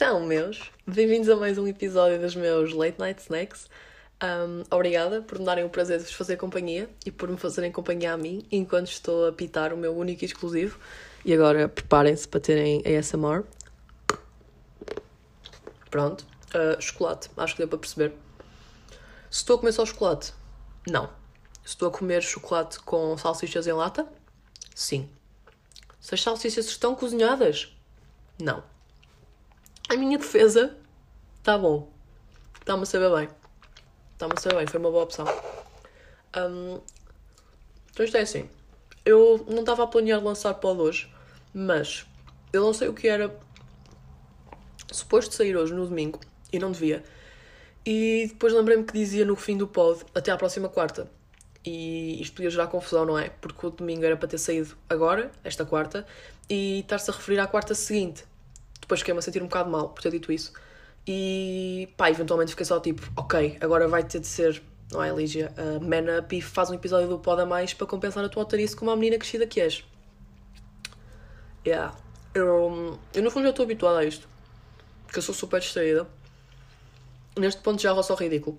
Então, meus, bem-vindos a mais um episódio dos meus Late Night Snacks. Um, obrigada por me darem o prazer de vos fazer companhia e por me fazerem companhia a mim enquanto estou a pitar o meu único e exclusivo. E agora preparem-se para terem ASMR. Pronto. Uh, chocolate, acho que deu para perceber. Se estou a comer só chocolate? Não. Se estou a comer chocolate com salsichas em lata? Sim. Se as salsichas estão cozinhadas? Não. A minha defesa está bom. Está-me a saber bem. Está-me a saber bem, foi uma boa opção. Um, então isto é assim. Eu não estava a planear lançar pod hoje, mas eu não sei o que era suposto sair hoje no domingo e não devia. E depois lembrei-me que dizia no fim do pod até à próxima quarta. E isto podia gerar confusão, não é? Porque o domingo era para ter saído agora, esta quarta, e estar-se a referir à quarta seguinte. Depois fiquei-me a sentir um bocado mal por ter dito isso. E pá, eventualmente fiquei só tipo, ok, agora vai ter de ser, não é, Lígia? Uh, up e faz um episódio do Pod a mais para compensar a tua otorice como a menina crescida que és. Yeah. Eu, eu no fundo já estou habituada a isto. Porque eu sou super distraída. Neste ponto já roço ao ridículo.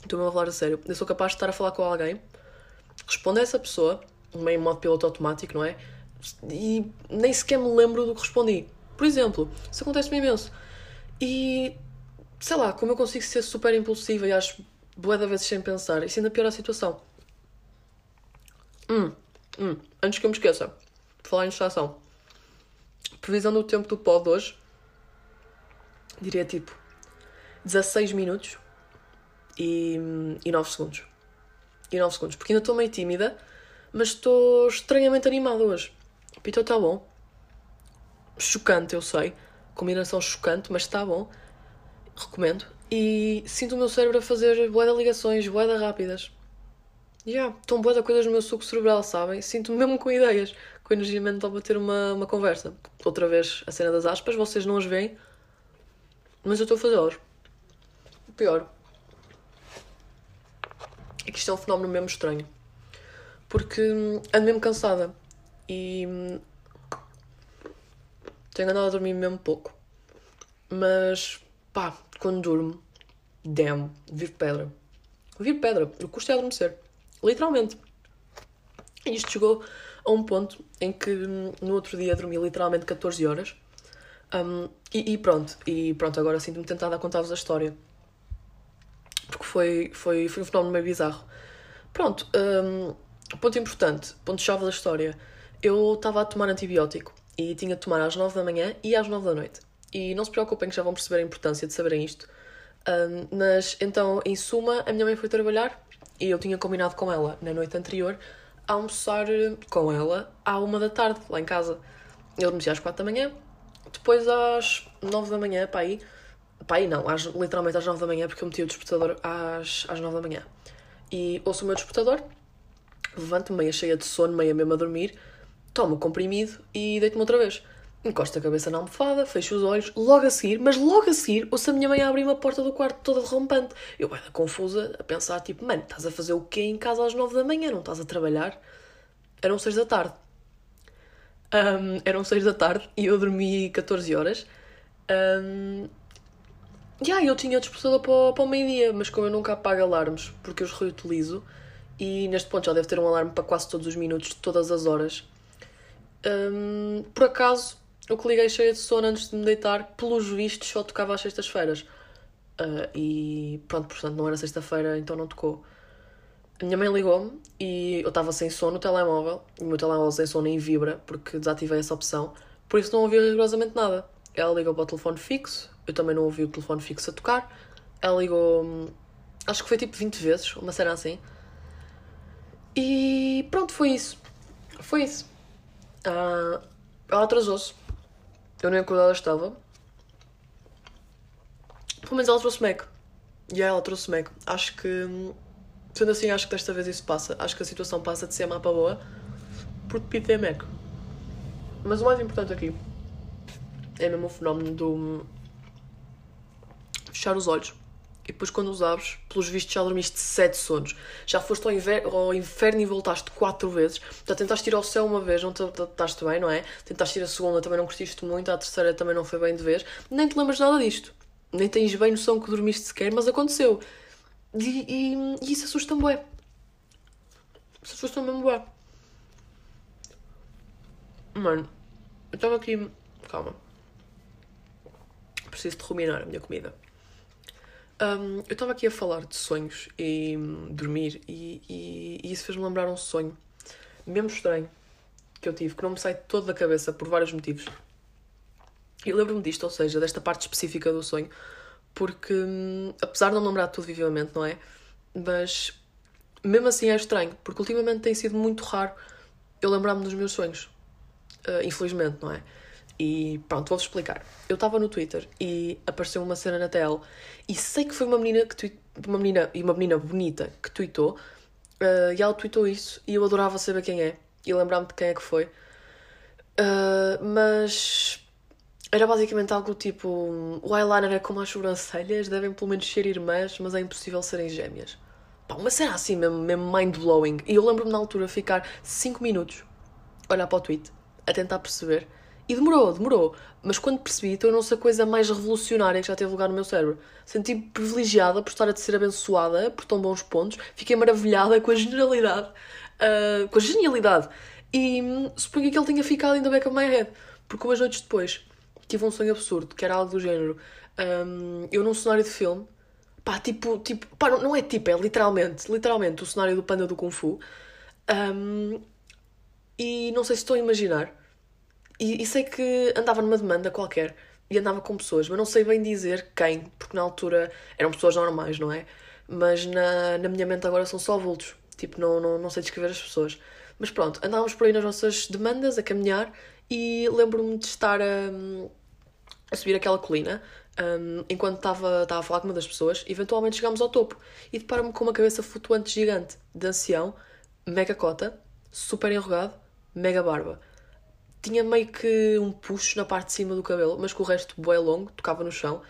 Estou-me a falar a sério. Eu sou capaz de estar a falar com alguém, responde a essa pessoa, meio modo piloto automático, não é? E nem sequer me lembro do que respondi. Por exemplo, isso acontece-me imenso. E sei lá, como eu consigo ser super impulsiva e acho boa da vezes sem pensar, isso ainda piora a situação. Hum, hum, antes que eu me esqueça, de falar em distração. Previsão do tempo do pod hoje, diria tipo 16 minutos e, e 9 segundos. E 9 segundos, porque ainda estou meio tímida, mas estou estranhamente animada hoje. O Pito está bom chocante, eu sei. Combinação chocante, mas está bom. Recomendo. E sinto o meu cérebro a fazer boa ligações, boeda rápidas. Já, yeah, estão boa coisas no meu suco cerebral, sabem? Sinto-me mesmo com ideias, com energia mental para ter uma, uma conversa. Outra vez a cena das aspas, vocês não as veem, mas eu estou a fazê-las. Pior é que isto é um fenómeno mesmo estranho. Porque ando mesmo cansada. E tenho andado a dormir mesmo pouco. Mas, pá, quando durmo, damn, vir pedra. Vir pedra, o custo é adormecer. Literalmente. E isto chegou a um ponto em que no outro dia dormi literalmente 14 horas. Um, e, e, pronto, e pronto, agora sinto-me tentada a contar-vos a história. Porque foi, foi, foi um fenómeno meio bizarro. Pronto, um, ponto importante, ponto-chave da história. Eu estava a tomar antibiótico e tinha de tomar às 9 da manhã e às 9 da noite. E não se preocupem que já vão perceber a importância de saberem isto. Um, mas então, em suma, a minha mãe foi trabalhar e eu tinha combinado com ela na noite anterior almoçar eh, com ela à uma da tarde, lá em casa. Eu adormeci às 4 da manhã, depois às 9 da manhã, para aí. Para aí não, às, literalmente às 9 da manhã, porque eu meti o despertador às, às 9 da manhã. E ouço o meu despertador, levanto-me meia cheia de sono, meia mesmo a dormir tomo o comprimido e deito-me outra vez. Encosto a cabeça na almofada, fecho os olhos, logo a seguir, mas logo a seguir, ouço a minha mãe abrir uma porta do quarto toda derrompante. Eu era confusa, a pensar, tipo, mano, estás a fazer o quê em casa às nove da manhã? Não estás a trabalhar? Eram seis da tarde. Um, eram seis da tarde e eu dormi 14 horas. Um, e yeah, eu tinha despertador para, para o meio-dia, mas como eu nunca apago alarmes, porque eu os reutilizo, e neste ponto já deve ter um alarme para quase todos os minutos, todas as horas, um, por acaso, eu que liguei cheia de sono antes de me deitar, pelos vistos só tocava às sextas-feiras. Uh, e pronto, portanto não era sexta-feira, então não tocou. A minha mãe ligou-me e eu estava sem sono no telemóvel. E o meu telemóvel sem sono nem vibra, porque desativei essa opção. Por isso não ouvi rigorosamente nada. Ela ligou para o telefone fixo, eu também não ouvi o telefone fixo a tocar. Ela ligou, acho que foi tipo 20 vezes, uma cena assim. E pronto, foi isso. Foi isso. Ela atrasou-se. Eu nem acordada estava. Pelo menos ela trouxe Mac. E yeah, ela trouxe Mac. Acho que. Sendo assim, acho que desta vez isso passa. Acho que a situação passa de ser mapa boa porque Pete é Mac. Mas o mais importante aqui é mesmo o fenómeno do. fechar os olhos E depois, quando os abres, pelos vistos já dormiste sete sonos. Já foste ao, inver- ao inferno e voltaste quatro vezes. Já tentaste ir ao céu uma vez, não estás bem, não é? Tentaste ir a segunda, também não curtiste muito. A terceira também não foi bem de vez. Nem te lembras nada disto. Nem tens bem noção que dormiste sequer, mas aconteceu. E, e, e isso assusta-me bué. Isso assusta-me mesmo. Mano, eu estava aqui... Calma. Preciso de ruminar a minha comida. Um, eu estava aqui a falar de sonhos e hum, dormir e, e, e isso fez-me lembrar um sonho mesmo estranho que eu tive, que não me sai todo da cabeça por vários motivos. E lembro-me disto, ou seja, desta parte específica do sonho, porque hum, apesar de não lembrar de tudo vivamente, não é? Mas mesmo assim é estranho, porque ultimamente tem sido muito raro eu lembrar-me dos meus sonhos. Uh, infelizmente, não é? E pronto, vou-vos explicar. Eu estava no Twitter e apareceu uma cena na tela e sei que foi uma menina que tweet... uma menina e uma menina bonita que tweetou uh, e ela tweetou isso e eu adorava saber quem é e lembrar-me de quem é que foi. Uh, mas era basicamente algo tipo o eyeliner é como as sobrancelhas, devem pelo menos ser irmãs, mas é impossível serem gêmeas. Pá, uma cena assim mesmo, mesmo mind-blowing. E eu lembro-me na altura ficar 5 minutos a olhar para o tweet, a tentar perceber e demorou, demorou. Mas quando percebi, tornou-se a coisa mais revolucionária que já teve lugar no meu cérebro. Senti-me privilegiada por estar a ser abençoada por tão bons pontos. Fiquei maravilhada com a generalidade. Uh, com a genialidade. E hum, suponho que ele tinha ficado ainda back of my head. Porque umas noites depois tive um sonho absurdo, que era algo do género. Um, eu num cenário de filme. Pá, tipo, tipo, pá, não, não é tipo, é literalmente, literalmente o cenário do Panda do Kung Fu. Um, e não sei se estou a imaginar e, e, sei que andava numa demanda qualquer e andava com pessoas, mas não sei bem dizer quem, porque na altura eram pessoas normais, não é? Mas na, na minha mente agora são só vultos. Tipo, não, não, não sei descrever as pessoas. Mas pronto, andávamos por aí nas nossas demandas, a caminhar, e lembro-me de estar a, a subir aquela colina um, enquanto estava, estava a falar com uma das pessoas. Eventualmente chegámos ao topo e deparo-me com uma cabeça flutuante gigante de ancião, mega cota, super enrugado, mega barba tinha meio que um puxo na parte de cima do cabelo, mas com o resto bué longo, tocava no chão.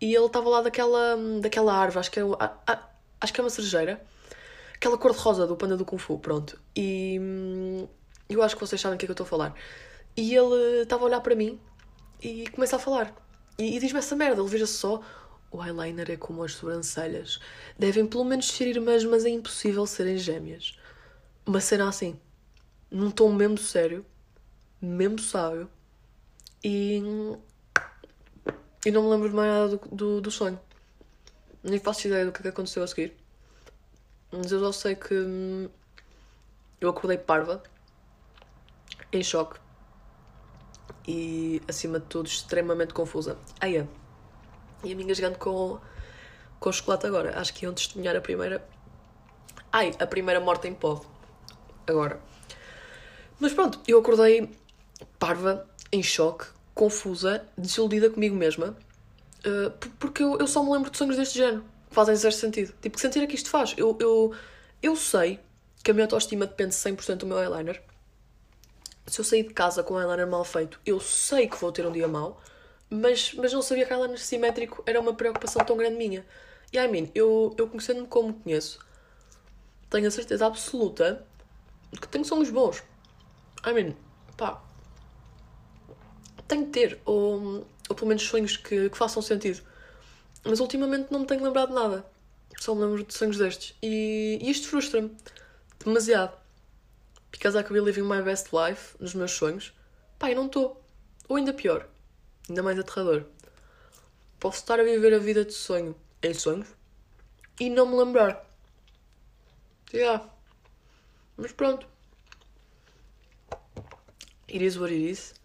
E ele estava lá daquela, daquela árvore, acho que é, a, a, acho que é uma cerejeira. Aquela cor de rosa do panda do Kung Fu, pronto. E hum, eu acho que vocês sabem o que é que eu estou a falar. E ele estava a olhar para mim e começa a falar. E, e diz-me essa merda, ele veja só. O eyeliner é como as sobrancelhas. Devem pelo menos ser irmãs, mas é impossível serem gêmeas. Uma cena assim. Num tom mesmo sério mesmo sábio. E. E não me lembro de mais nada do, do, do sonho. Nem faço ideia do que, é que aconteceu a seguir. Mas eu só sei que. Hum, eu acordei parva, em choque e, acima de tudo, extremamente confusa. Ah, é. E a minha gigante com, com chocolate agora. Acho que iam testemunhar a primeira. Ai, a primeira morte em pó. Agora. Mas pronto, eu acordei parva, em choque, confusa, desiludida comigo mesma, uh, porque eu, eu só me lembro de sonhos deste género, que fazem zero sentido. Tipo, que sentido é que isto faz? Eu, eu, eu sei que a minha autoestima depende 100% do meu eyeliner. Se eu sair de casa com o eyeliner mal feito, eu sei que vou ter um dia mau, mas, mas não sabia que eyeliner simétrico era uma preocupação tão grande minha. E I mean, eu, eu conhecendo-me como conheço, tenho a certeza absoluta que tenho sonhos bons. I mean, pá, tenho de ter, ou, ou pelo menos sonhos que, que façam sentido. Mas ultimamente não me tenho lembrado de nada. Só me lembro de sonhos destes. E, e isto frustra-me demasiado. Because I could be living my best life nos meus sonhos. Pai, não estou. Ou ainda pior, ainda mais aterrador. Posso estar a viver a vida de sonho em sonhos e não me lembrar. Yeah. Mas pronto. It is what it is.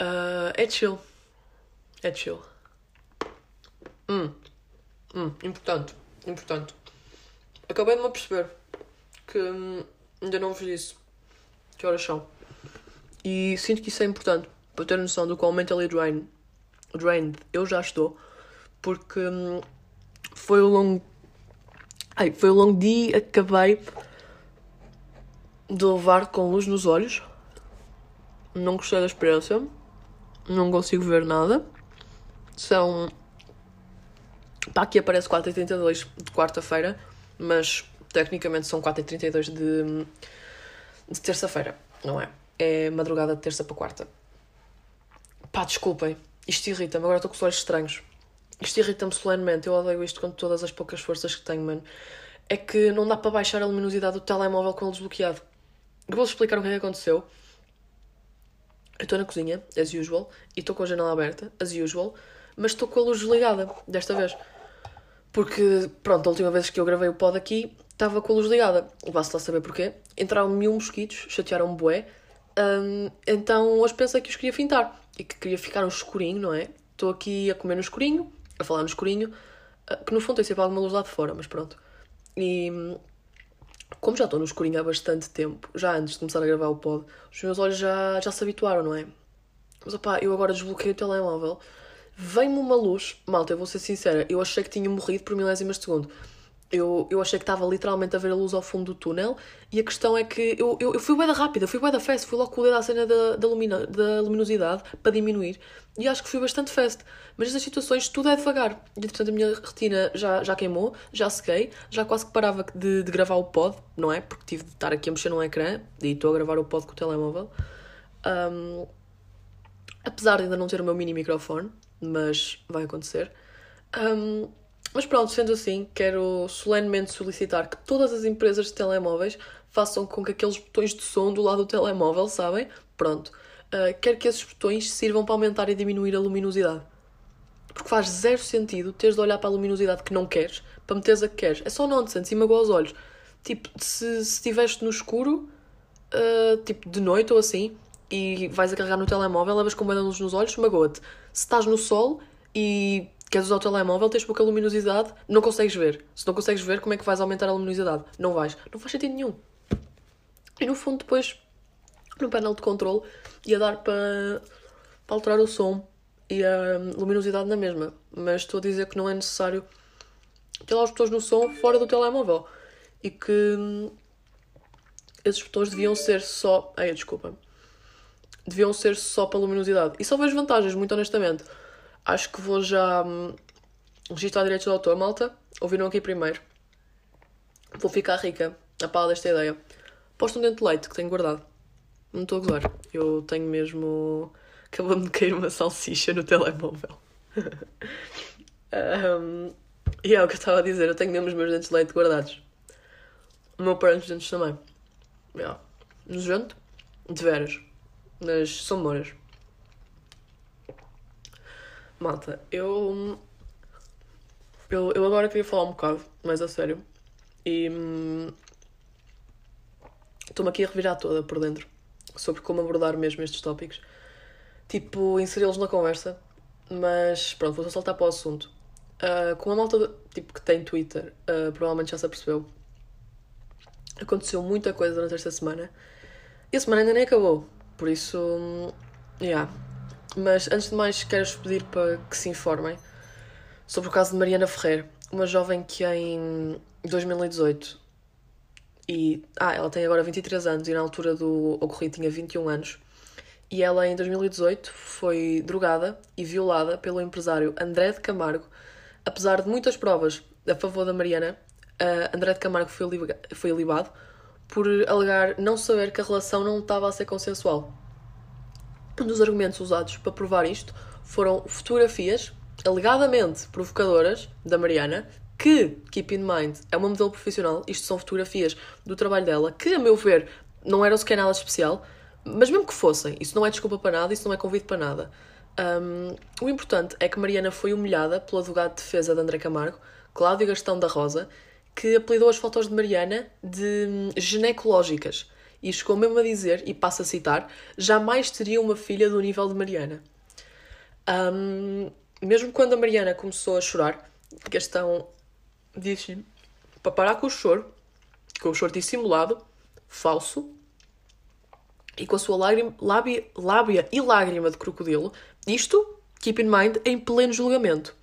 Uh, é chill. É chill. Hum. Hum, importante. Importante. Acabei de me perceber que hum, ainda não vos disse que horas são. E sinto que isso é importante para ter noção do qual mentally drained, drained eu já estou. Porque hum, foi o longo. Ai, foi o longo dia acabei de levar com luz nos olhos. Não gostei da experiência não consigo ver nada. São Pá, aqui aparece 4h32 de quarta-feira, mas tecnicamente são 4h32 de, de terça-feira, não é? É madrugada de terça para quarta. Pá, desculpem, isto irrita-me, agora estou com os olhos estranhos. Isto irrita-me solenemente, eu odeio isto com todas as poucas forças que tenho, mano. É que não dá para baixar a luminosidade do telemóvel com ele desbloqueado. Eu vou explicar o que é que aconteceu. Eu estou na cozinha, as usual, e estou com a janela aberta, as usual, mas estou com a luz desligada, desta vez. Porque, pronto, a última vez que eu gravei o pod aqui, estava com a luz ligada. Basta lá saber porquê. Entraram mil mosquitos, chatearam-me bué. Um, então hoje pensei que os queria fintar e que queria ficar no escurinho, não é? Estou aqui a comer no escurinho, a falar no escurinho, ah, que no fundo tem sempre alguma luz lá de fora, mas pronto. E como já estou no escurinho há bastante tempo, já antes de começar a gravar o pod, os meus olhos já, já se habituaram, não é? Mas opá, eu agora desbloqueei o telemóvel, vem-me uma luz, malta, eu vou ser sincera, eu achei que tinha morrido por milésimas de segundo. Eu, eu achei que estava literalmente a ver a luz ao fundo do túnel e a questão é que eu, eu, eu fui bué da rápida, fui bué da fast, fui logo com o dedo à cena da, da, lumina, da luminosidade para diminuir e acho que fui bastante fast. Mas nestas situações tudo é devagar. E portanto a minha retina já, já queimou, já sequei, já quase que parava de, de gravar o pod, não é? Porque tive de estar aqui a mexer num ecrã e estou a gravar o pod com o telemóvel. Um, apesar de ainda não ter o meu mini microfone, mas vai acontecer. Um, mas pronto, sendo assim, quero solenemente solicitar que todas as empresas de telemóveis façam com que aqueles botões de som do lado do telemóvel, sabem? Pronto. Uh, quero que esses botões sirvam para aumentar e diminuir a luminosidade. Porque faz zero sentido teres de olhar para a luminosidade que não queres para meteres a que queres. É só nonsense e magoa os olhos. Tipo, se estiveste no escuro, uh, tipo de noite ou assim, e vais a carregar no telemóvel, levas com uma luz nos olhos, magoa-te. Se estás no sol e queres usar o telemóvel, tens pouca luminosidade, não consegues ver. Se não consegues ver, como é que vais aumentar a luminosidade? Não vais. Não faz sentido nenhum. E no fundo, depois, no painel de controle, ia dar para, para alterar o som e a luminosidade na mesma. Mas estou a dizer que não é necessário ter lá os botões no som fora do telemóvel. E que hum, esses botões deviam ser só. Ai, desculpa. Deviam ser só para luminosidade. E só vejo vantagens, muito honestamente. Acho que vou já hum, registrar direitos de autor, malta. Ouviram aqui primeiro. Vou ficar rica a pala desta ideia. Posto um dente de leite que tenho guardado. Não estou a gozar. Eu tenho mesmo. Acabou-me de cair uma salsicha no telemóvel. um, e é o que eu estava a dizer. Eu tenho mesmo os meus dentes de leite guardados. O meu parente dentes também. Yeah. Nojento? De veras. Mas são moras. Malta, eu, eu. Eu agora queria falar um bocado, mais a sério. E. Hum, estou-me aqui a revirar toda por dentro sobre como abordar mesmo estes tópicos. Tipo, inseri-los na conversa, mas pronto, vou só saltar para o assunto. Uh, com a malta tipo, que tem Twitter, uh, provavelmente já se apercebeu. Aconteceu muita coisa durante esta semana. E a semana ainda nem acabou, por isso. Hum, yeah, mas antes de mais, quero-vos pedir para que se informem sobre o caso de Mariana Ferreira, uma jovem que em 2018 e ah, ela tem agora 23 anos e na altura do ocorrido tinha 21 anos. E ela em 2018 foi drogada e violada pelo empresário André de Camargo. Apesar de muitas provas a favor da Mariana, André de Camargo foi, foi libado por alegar não saber que a relação não estava a ser consensual. Um dos argumentos usados para provar isto foram fotografias alegadamente provocadoras da Mariana, que, keep in mind, é uma modelo profissional, isto são fotografias do trabalho dela, que, a meu ver, não eram sequer nada especial, mas mesmo que fossem, isso não é desculpa para nada, isso não é convite para nada. Um, o importante é que Mariana foi humilhada pelo advogado de defesa de André Camargo, Cláudio Gastão da Rosa, que apelidou as fotos de Mariana de hum, ginecológicas e chegou mesmo a dizer, e passo a citar, jamais teria uma filha do nível de Mariana. Um, mesmo quando a Mariana começou a chorar, Gastão disse para parar com o choro, com o choro dissimulado, falso, e com a sua lágrima, lábia, lábia e lágrima de crocodilo, isto, keep in mind, em pleno julgamento.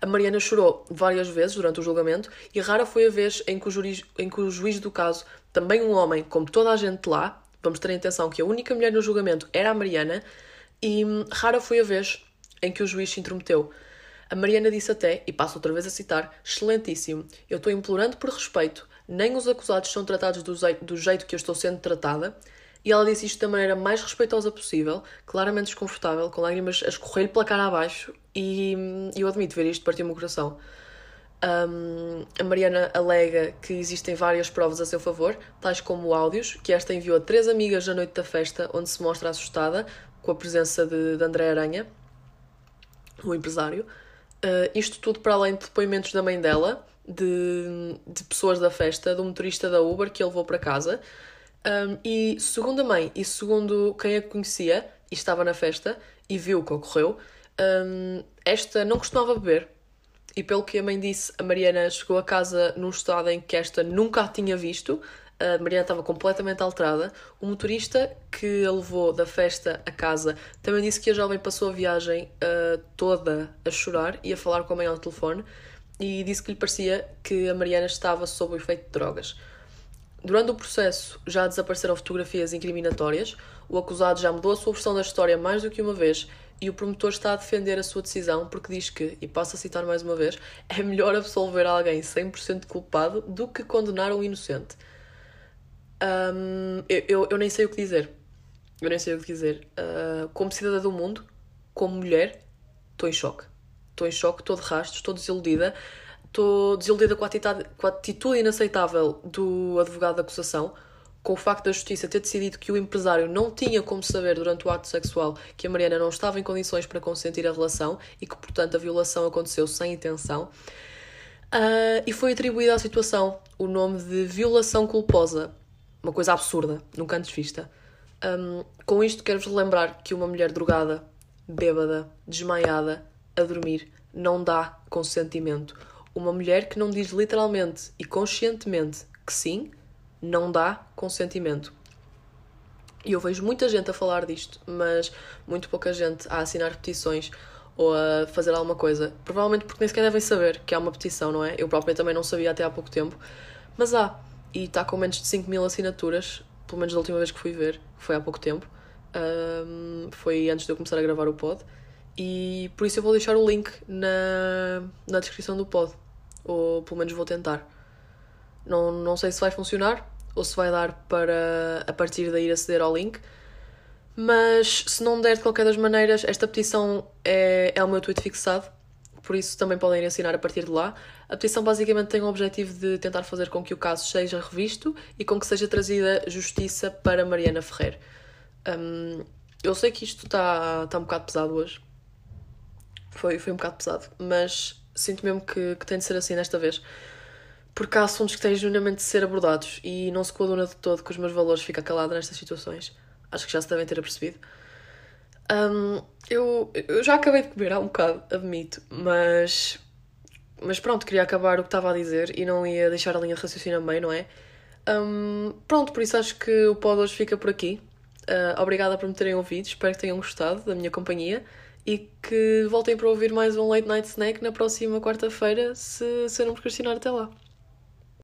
A Mariana chorou várias vezes durante o julgamento e rara foi a vez em que o, juiz, em que o juiz do caso também um homem, como toda a gente lá, vamos ter em atenção que a única mulher no julgamento era a Mariana, e hum, rara foi a vez em que o juiz se intrometeu. A Mariana disse até, e passo outra vez a citar, excelentíssimo, eu estou implorando por respeito, nem os acusados são tratados do, do jeito que eu estou sendo tratada, e ela disse isto da maneira mais respeitosa possível, claramente desconfortável, com lágrimas a escorrer-lhe pela cara abaixo, e eu admito ver isto partiu-me o coração. Um, a Mariana alega que existem várias provas a seu favor, tais como áudios, que esta enviou a três amigas na noite da festa, onde se mostra assustada com a presença de, de André Aranha, o empresário. Uh, isto tudo para além de depoimentos da mãe dela, de, de pessoas da festa, do motorista da Uber que ele levou para casa. Um, e segundo a mãe e segundo quem a conhecia e estava na festa e viu o que ocorreu, um, esta não costumava beber e pelo que a mãe disse, a Mariana chegou a casa num estado em que esta nunca a tinha visto. A Mariana estava completamente alterada. O motorista que a levou da festa a casa também disse que a jovem passou a viagem uh, toda a chorar e a falar com a mãe ao telefone e disse que lhe parecia que a Mariana estava sob o efeito de drogas. Durante o processo já desapareceram fotografias incriminatórias, o acusado já mudou a sua versão da história mais do que uma vez e o promotor está a defender a sua decisão porque diz que, e passo a citar mais uma vez, é melhor absolver alguém 100% culpado do que condenar um inocente. Um, eu, eu, eu, nem sei o que dizer. Eu nem sei o que dizer. Uh, como cidadã do mundo, como mulher, estou em choque. Estou em choque, estou de rastros, estou desiludida. Estou desiludida com a, atitude, com a atitude inaceitável do advogado da acusação com o facto da justiça ter decidido que o empresário não tinha como saber durante o ato sexual que a Mariana não estava em condições para consentir a relação e que, portanto, a violação aconteceu sem intenção. Uh, e foi atribuída à situação o nome de violação culposa. Uma coisa absurda, nunca antes vista. Um, com isto, quero-vos relembrar que uma mulher drogada, bêbada, desmaiada, a dormir, não dá consentimento. Uma mulher que não diz literalmente e conscientemente que sim, não dá consentimento. E eu vejo muita gente a falar disto, mas muito pouca gente a assinar petições ou a fazer alguma coisa. Provavelmente porque nem sequer devem saber que há uma petição, não é? Eu própria também não sabia até há pouco tempo. Mas há. E está com menos de 5 mil assinaturas, pelo menos da última vez que fui ver, que foi há pouco tempo. Um, foi antes de eu começar a gravar o pod. E por isso eu vou deixar o link na, na descrição do pod. Ou pelo menos vou tentar. Não, não sei se vai funcionar, ou se vai dar para a partir daí aceder ao link. Mas se não der de qualquer das maneiras, esta petição é, é o meu tweet fixado, por isso também podem ir assinar a partir de lá. A petição basicamente tem o objetivo de tentar fazer com que o caso seja revisto e com que seja trazida justiça para Mariana Ferrer. Um, eu sei que isto está tá um bocado pesado hoje. Foi, foi um bocado pesado, mas sinto mesmo que, que tem de ser assim desta vez porque há assuntos que têm genuinamente de ser abordados e não se coaduna de todo com os meus valores ficar calada nestas situações. Acho que já se devem ter apercebido. Um, eu, eu já acabei de comer há um bocado, admito, mas. Mas pronto, queria acabar o que estava a dizer e não ia deixar a linha de raciocínio meio, não é? Um, pronto, por isso acho que o pod hoje fica por aqui. Uh, obrigada por me terem ouvido, espero que tenham gostado da minha companhia e que voltem para ouvir mais um Late Night Snack na próxima quarta-feira, se, se eu não procrastinar até lá.